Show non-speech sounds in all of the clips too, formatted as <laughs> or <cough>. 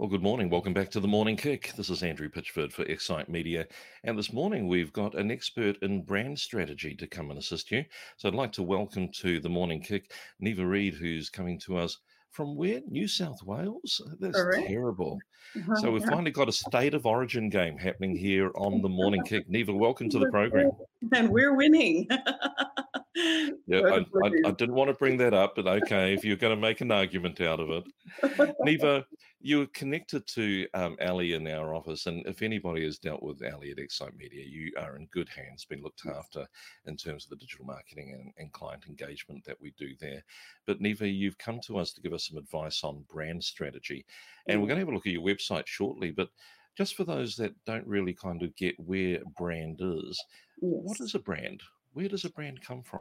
Well, good morning. Welcome back to the Morning Kick. This is Andrew Pitchford for Excite Media. And this morning we've got an expert in brand strategy to come and assist you. So I'd like to welcome to the Morning Kick Neva Read, who's coming to us from where? New South Wales? That's Correct. terrible. Uh-huh, so we've finally got a state of origin game happening here on the Morning Kick. <laughs> Neva, welcome to the program. And we're winning. <laughs> yeah, I, I, I, didn't want to bring that up, but okay, if you're going to make an argument out of it. <laughs> Neva, you're connected to um, Ali in our office, and if anybody has dealt with Ali at Excite Media, you are in good hands, been looked after in terms of the digital marketing and, and client engagement that we do there. But Neva, you've come to us to give us some advice on brand strategy, and we're going to have a look at your website shortly, but just for those that don't really kind of get where brand is, yes. what is a brand? Where does a brand come from?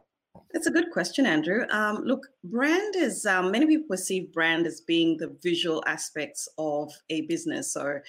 It's a good question, Andrew. Um, look, brand is, um, many people perceive brand as being the visual aspects of a business. So,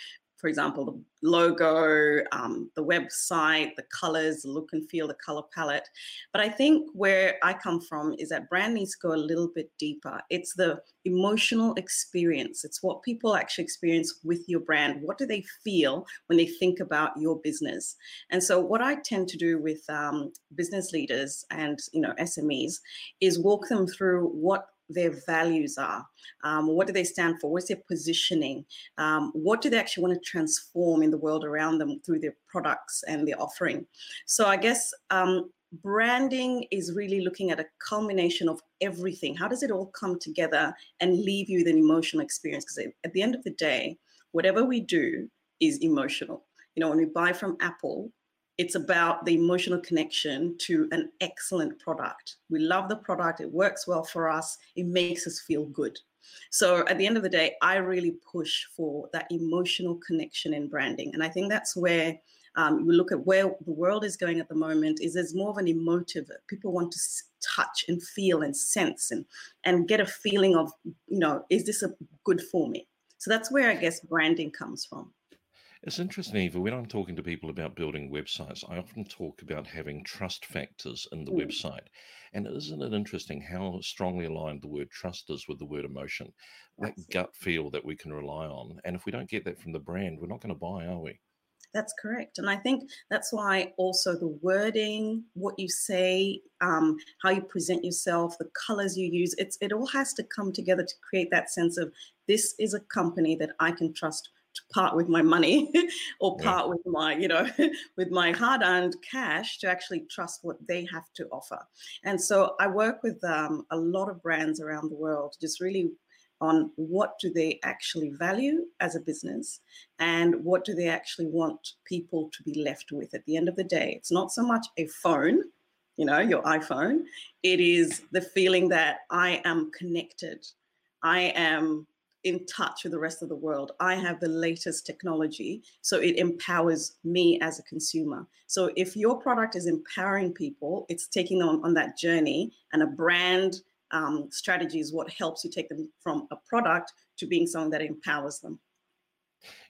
for example, the logo, um, the website, the colors, the look and feel, the color palette. But I think where I come from is that brand needs to go a little bit deeper. It's the emotional experience, it's what people actually experience with your brand. What do they feel when they think about your business? And so, what I tend to do with um, business leaders and you know SMEs is walk them through what their values are. Um, what do they stand for? What's their positioning? Um, what do they actually want to transform in the world around them through their products and their offering? So I guess um, branding is really looking at a culmination of everything. How does it all come together and leave you with an emotional experience? Because at the end of the day, whatever we do is emotional. You know, when we buy from Apple, it's about the emotional connection to an excellent product. We love the product, it works well for us, it makes us feel good. So at the end of the day, I really push for that emotional connection in branding. And I think that's where um, we look at where the world is going at the moment is there's more of an emotive people want to touch and feel and sense and and get a feeling of you know is this a good for me so that's where i guess branding comes from it's interesting, Neva, when I'm talking to people about building websites, I often talk about having trust factors in the mm. website. And isn't it interesting how strongly aligned the word trust is with the word emotion? That gut feel that we can rely on. And if we don't get that from the brand, we're not going to buy, are we? That's correct. And I think that's why also the wording, what you say, um, how you present yourself, the colors you use, it's, it all has to come together to create that sense of this is a company that I can trust part with my money <laughs> or part yeah. with my you know <laughs> with my hard-earned cash to actually trust what they have to offer. And so i work with um, a lot of brands around the world just really on what do they actually value as a business and what do they actually want people to be left with. At the end of the day it's not so much a phone you know your iphone. It is the feeling that i am connected. I am in touch with the rest of the world. I have the latest technology, so it empowers me as a consumer. So if your product is empowering people, it's taking them on that journey, and a brand um, strategy is what helps you take them from a product to being something that empowers them.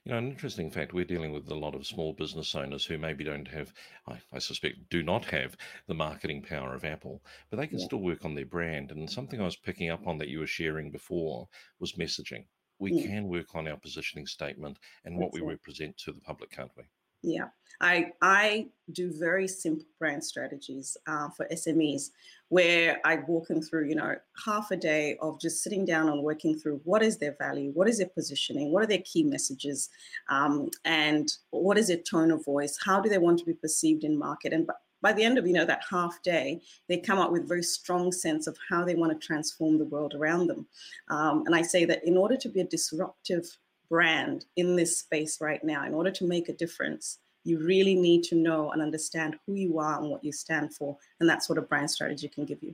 You know, an interesting fact, we're dealing with a lot of small business owners who maybe don't have, I, I suspect, do not have the marketing power of Apple, but they can yeah. still work on their brand. And something I was picking up on that you were sharing before was messaging. We yeah. can work on our positioning statement and That's what we it. represent to the public, can't we? Yeah, I I do very simple brand strategies uh, for SMEs where I walk them through, you know, half a day of just sitting down and working through what is their value, what is their positioning, what are their key messages, um, and what is their tone of voice, how do they want to be perceived in market, and by the end of you know that half day, they come up with a very strong sense of how they want to transform the world around them. Um, and I say that in order to be a disruptive brand in this space right now, in order to make a difference, you really need to know and understand who you are and what you stand for. And that's what a brand strategy can give you.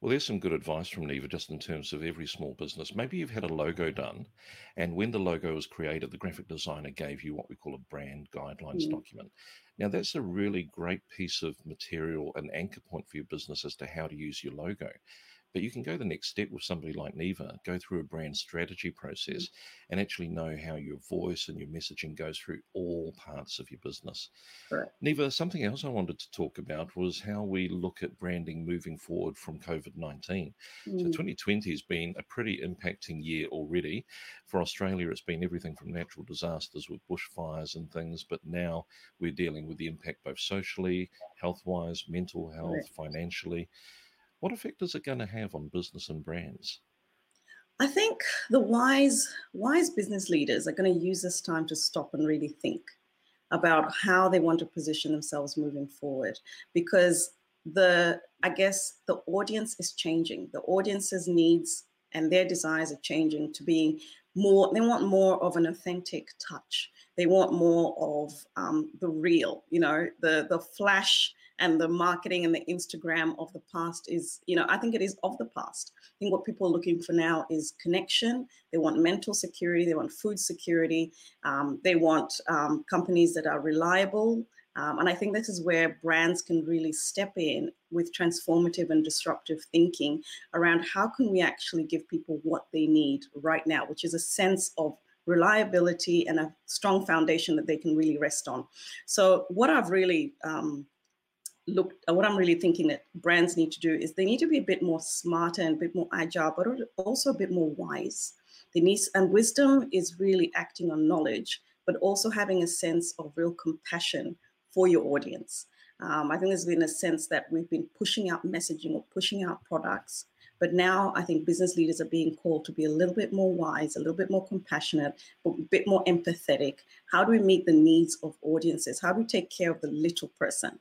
Well, there's some good advice from Neva just in terms of every small business. Maybe you've had a logo done, and when the logo was created, the graphic designer gave you what we call a brand guidelines mm. document. Now, that's a really great piece of material, and anchor point for your business as to how to use your logo. But you can go the next step with somebody like Neva, go through a brand strategy process mm-hmm. and actually know how your voice and your messaging goes through all parts of your business. Right. Neva, something else I wanted to talk about was how we look at branding moving forward from COVID 19. Mm. So 2020 has been a pretty impacting year already. For Australia, it's been everything from natural disasters with bushfires and things, but now we're dealing with the impact both socially, health wise, mental health, right. financially. What effect is it going to have on business and brands? I think the wise wise business leaders are going to use this time to stop and really think about how they want to position themselves moving forward because the I guess the audience is changing. The audience's needs and their desires are changing to be more they want more of an authentic touch they want more of um, the real you know the the flash and the marketing and the Instagram of the past is, you know, I think it is of the past. I think what people are looking for now is connection. They want mental security. They want food security. Um, they want um, companies that are reliable. Um, and I think this is where brands can really step in with transformative and disruptive thinking around how can we actually give people what they need right now, which is a sense of reliability and a strong foundation that they can really rest on. So what I've really um, look uh, what i'm really thinking that brands need to do is they need to be a bit more smarter and a bit more agile but also a bit more wise they need and wisdom is really acting on knowledge but also having a sense of real compassion for your audience um, i think there's been a sense that we've been pushing out messaging or pushing out products but now I think business leaders are being called to be a little bit more wise, a little bit more compassionate, but a bit more empathetic. How do we meet the needs of audiences? How do we take care of the little person?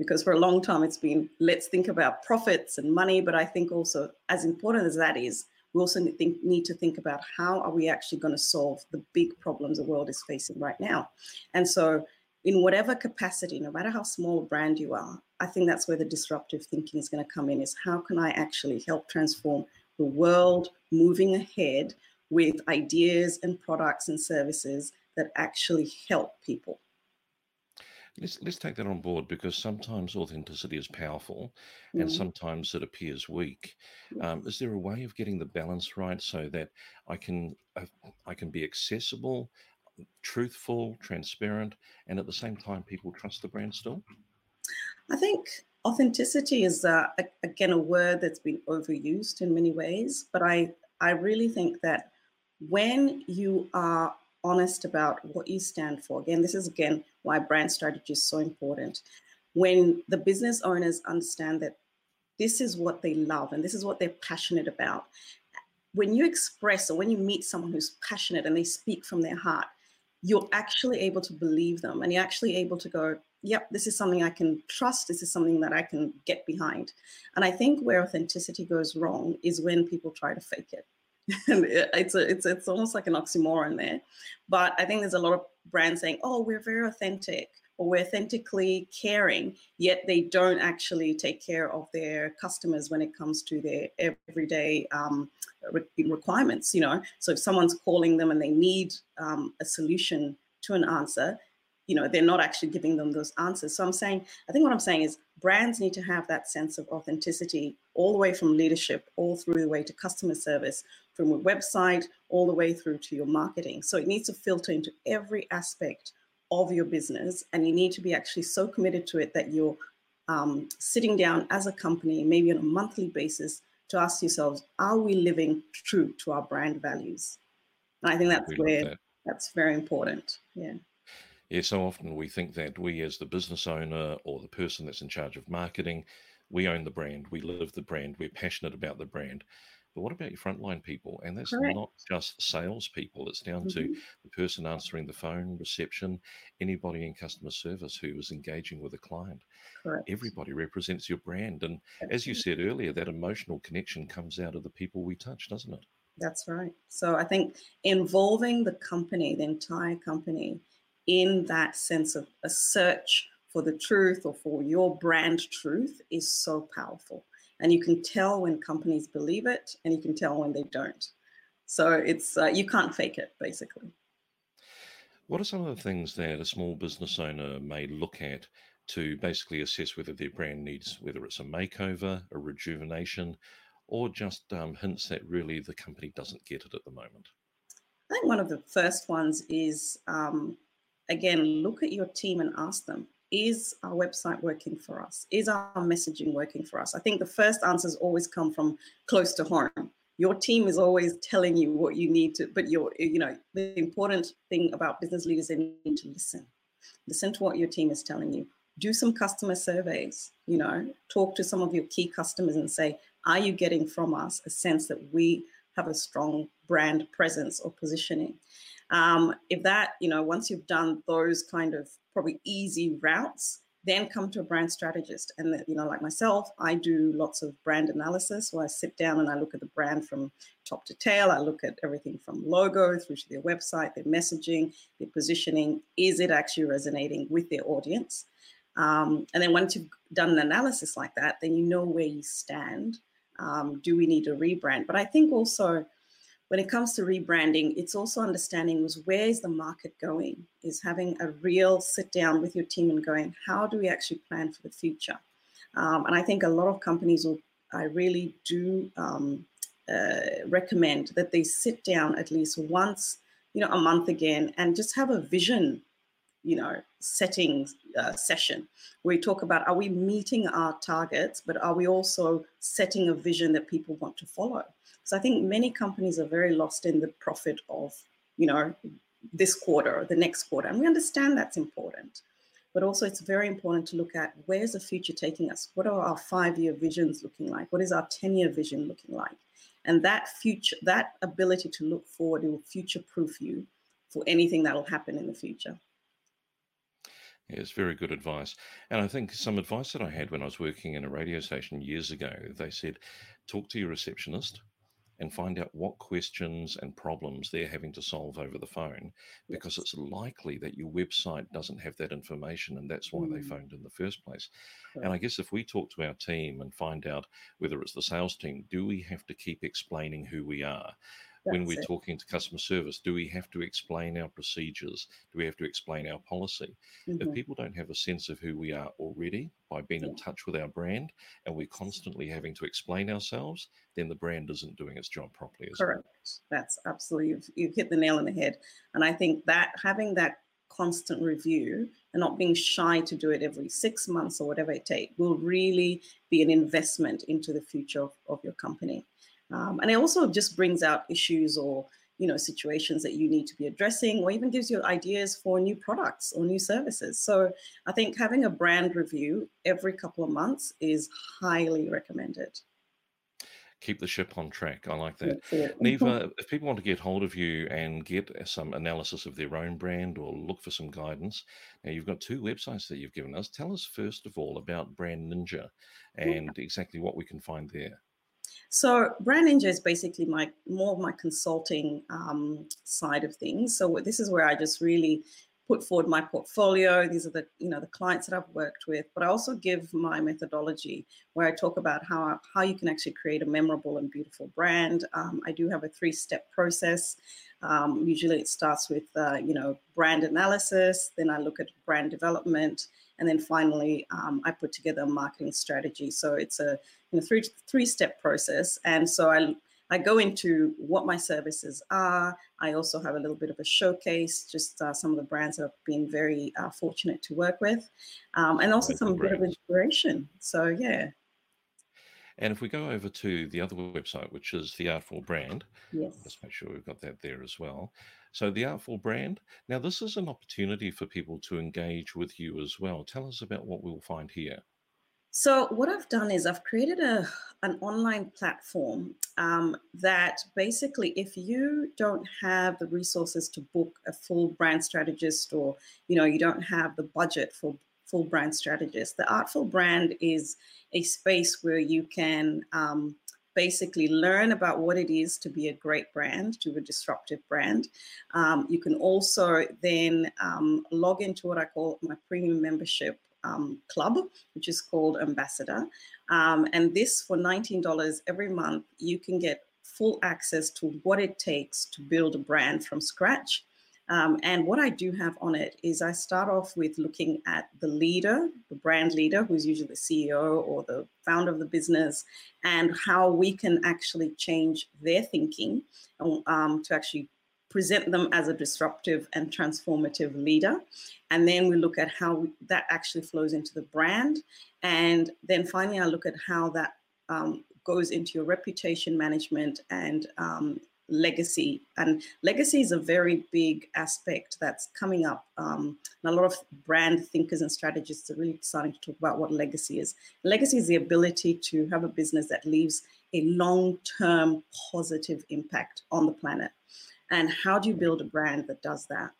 Because for a long time it's been let's think about profits and money but i think also as important as that is we also need to think about how are we actually going to solve the big problems the world is facing right now. And so in whatever capacity no matter how small a brand you are i think that's where the disruptive thinking is going to come in is how can i actually help transform the world moving ahead with ideas and products and services that actually help people Let's let's take that on board because sometimes authenticity is powerful, and mm. sometimes it appears weak. Um, is there a way of getting the balance right so that I can uh, I can be accessible, truthful, transparent, and at the same time people trust the brand still? I think authenticity is uh, again a word that's been overused in many ways, but I I really think that when you are honest about what you stand for. Again, this is again why brand strategy is so important. When the business owners understand that this is what they love and this is what they're passionate about, when you express or when you meet someone who's passionate and they speak from their heart, you're actually able to believe them and you're actually able to go, yep, this is something I can trust. This is something that I can get behind. And I think where authenticity goes wrong is when people try to fake it. <laughs> and it's a, it's it's almost like an oxymoron there. But I think there's a lot of brands saying, "Oh, we're very authentic." Or we're authentically caring, yet they don't actually take care of their customers when it comes to their everyday um, requirements. You know, so if someone's calling them and they need um, a solution to an answer, you know they're not actually giving them those answers. So i'm saying i think what i'm saying is brands need to have that sense of authenticity all the way from leadership all through the way to customer service from a website all the way through to your marketing. So it needs to filter into every aspect of your business and you need to be actually so committed to it that you're um, sitting down as a company maybe on a monthly basis to ask yourselves are we living true to our brand values? And i think that's where that. that's very important. Yeah yeah, so often we think that we, as the business owner or the person that's in charge of marketing, we own the brand, we live the brand, we're passionate about the brand. But what about your frontline people? And that's Correct. not just salespeople, it's down mm-hmm. to the person answering the phone, reception, anybody in customer service who is engaging with a client. Correct. Everybody represents your brand. And as you said earlier, that emotional connection comes out of the people we touch, doesn't it? That's right. So I think involving the company, the entire company, in that sense of a search for the truth or for your brand truth is so powerful. And you can tell when companies believe it and you can tell when they don't. So it's uh, you can't fake it basically. What are some of the things that a small business owner may look at to basically assess whether their brand needs, whether it's a makeover, a rejuvenation, or just um, hints that really the company doesn't get it at the moment? I think one of the first ones is um, again, look at your team and ask them is our website working for us? Is our messaging working for us? I think the first answers always come from close to home. Your team is always telling you what you need to, but you're, you know, the important thing about business leaders, they need to listen. Listen to what your team is telling you. Do some customer surveys, you know, talk to some of your key customers and say, are you getting from us a sense that we have a strong brand presence or positioning? Um, if that, you know, once you've done those kind of probably easy routes, then come to a brand strategist. And, you know, like myself, I do lots of brand analysis where I sit down and I look at the brand from top to tail. I look at everything from logo through to their website, their messaging, their positioning. Is it actually resonating with their audience? Um, and then once you've done an analysis like that, then you know where you stand. Um, do we need a rebrand? But I think also, when it comes to rebranding, it's also understanding was where is the market going? Is having a real sit down with your team and going, how do we actually plan for the future? Um, and I think a lot of companies will, I really do um, uh, recommend that they sit down at least once, you know, a month again and just have a vision, you know, setting uh, session where we talk about are we meeting our targets, but are we also setting a vision that people want to follow? So I think many companies are very lost in the profit of, you know, this quarter or the next quarter. And we understand that's important. But also it's very important to look at where's the future taking us? What are our five-year visions looking like? What is our 10-year vision looking like? And that future, that ability to look forward will future-proof you for anything that will happen in the future. It's very good advice. And I think some advice that I had when I was working in a radio station years ago, they said, talk to your receptionist, and find out what questions and problems they're having to solve over the phone because it's likely that your website doesn't have that information and that's why mm. they phoned in the first place. Right. And I guess if we talk to our team and find out whether it's the sales team, do we have to keep explaining who we are? When we're it. talking to customer service? Do we have to explain our procedures? Do we have to explain our policy? Mm-hmm. If people don't have a sense of who we are already by being yeah. in touch with our brand and we're constantly having to explain ourselves, then the brand isn't doing its job properly. Correct. Well. That's absolutely, you've, you've hit the nail on the head. And I think that having that constant review and not being shy to do it every six months or whatever it takes will really be an investment into the future of, of your company. Um, and it also just brings out issues or you know situations that you need to be addressing or even gives you ideas for new products or new services so i think having a brand review every couple of months is highly recommended keep the ship on track. I like that. Neva, <laughs> if people want to get hold of you and get some analysis of their own brand or look for some guidance, now you've got two websites that you've given us. Tell us first of all about Brand Ninja and exactly what we can find there. So Brand Ninja is basically my more of my consulting um, side of things. So this is where I just really put forward my portfolio. These are the you know the clients that I've worked with, but I also give my methodology where I talk about how how you can actually create a memorable and beautiful brand. Um, I do have a three step process. Um, usually it starts with uh, you know brand analysis, then I look at brand development, and then finally um, I put together a marketing strategy. So it's a you know, three three step process. And so I I go into what my services are. I also have a little bit of a showcase, just uh, some of the brands that I've been very uh, fortunate to work with, um, and also some bit of inspiration. So yeah. And if we go over to the other website, which is the Artful Brand, yes, let's make sure we've got that there as well. So the Artful Brand. Now, this is an opportunity for people to engage with you as well. Tell us about what we'll find here. So what I've done is I've created a an online platform um, that basically, if you don't have the resources to book a full brand strategist, or you know you don't have the budget for full brand strategist, the Artful Brand is a space where you can um, basically learn about what it is to be a great brand, to a disruptive brand. Um, you can also then um, log into what I call my premium membership um, club, which is called Ambassador. Um, and this for $19 every month, you can get full access to what it takes to build a brand from scratch. Um, and what I do have on it is I start off with looking at the leader, the brand leader, who's usually the CEO or the founder of the business, and how we can actually change their thinking um, to actually present them as a disruptive and transformative leader. And then we look at how that actually flows into the brand. And then finally, I look at how that um, goes into your reputation management and um, legacy. And legacy is a very big aspect that's coming up. Um, and a lot of brand thinkers and strategists are really starting to talk about what legacy is. Legacy is the ability to have a business that leaves a long term positive impact on the planet. And how do you build a brand that does that?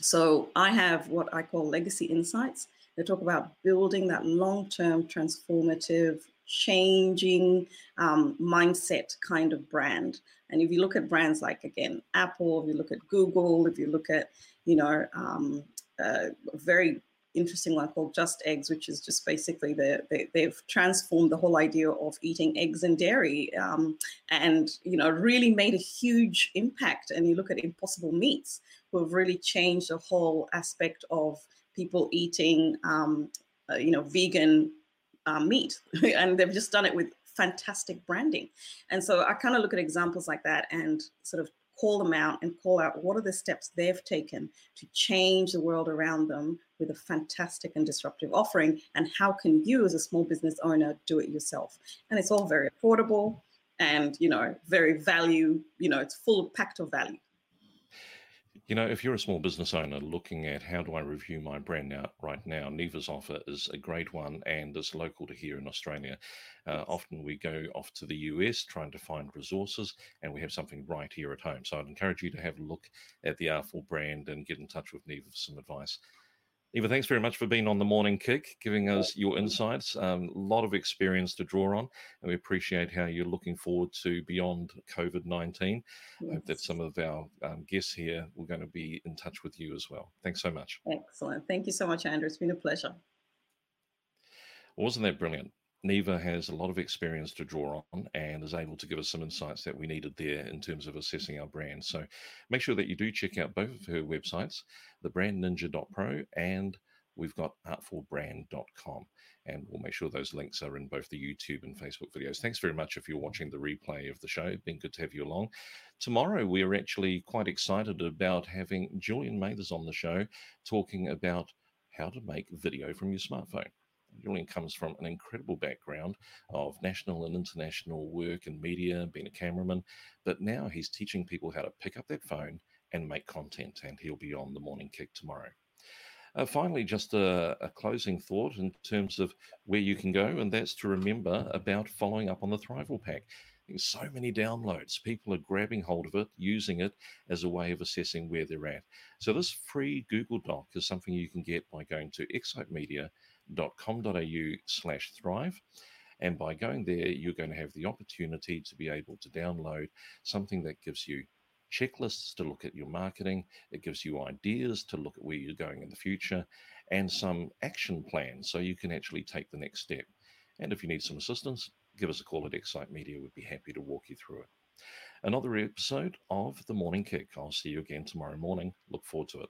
So I have what I call legacy insights. They talk about building that long-term transformative changing um, mindset kind of brand. And if you look at brands like again Apple, if you look at Google, if you look at you know um, uh, very interesting one called Just Eggs, which is just basically the, they, have transformed the whole idea of eating eggs and dairy, um, and you know really made a huge impact. And you look at Impossible Meats, who have really changed the whole aspect of people eating, um, uh, you know, vegan uh, meat, <laughs> and they've just done it with fantastic branding. And so I kind of look at examples like that and sort of call them out and call out what are the steps they've taken to change the world around them with a fantastic and disruptive offering. And how can you as a small business owner do it yourself? And it's all very affordable and you know very value you know it's full packed of value you know, if you're a small business owner looking at how do I review my brand now, right now, Neva's offer is a great one and is local to here in Australia. Uh, often we go off to the US trying to find resources, and we have something right here at home. So I'd encourage you to have a look at the Artful brand and get in touch with Neva for some advice. Neva, thanks very much for being on the morning kick, giving us your insights. Um, a lot of experience to draw on, and we appreciate how you're looking forward to beyond COVID 19. Yes. I hope that some of our um, guests here are going to be in touch with you as well. Thanks so much. Excellent. Thank you so much, Andrew. It's been a pleasure. Wasn't that brilliant? Neva has a lot of experience to draw on and is able to give us some insights that we needed there in terms of assessing our brand. So make sure that you do check out both of her websites, thebrandninja.pro and we've got artfulbrand.com. And we'll make sure those links are in both the YouTube and Facebook videos. Thanks very much if you're watching the replay of the show. It's been good to have you along. Tomorrow, we're actually quite excited about having Julian Mathers on the show talking about how to make video from your smartphone. Julian comes from an incredible background of national and international work and media, being a cameraman, but now he's teaching people how to pick up that phone and make content, and he'll be on the morning kick tomorrow. Uh, finally, just a, a, closing thought in terms of where you can go, and that's to remember about following up on the Thrival Pack. So many downloads. People are grabbing hold of it, using it as a way of assessing where they're at. So, this free Google Doc is something you can get by going to excitemedia.com.au slash thrive. And by going there, you're going to have the opportunity to be able to download something that gives you checklists to look at your marketing, it gives you ideas to look at where you're going in the future, and some action plans so you can actually take the next step. And if you need some assistance, give us a call at Excite Media. We'd be happy to walk you through it. Another episode of The Morning Kick. I'll see you again tomorrow morning. Look forward to it.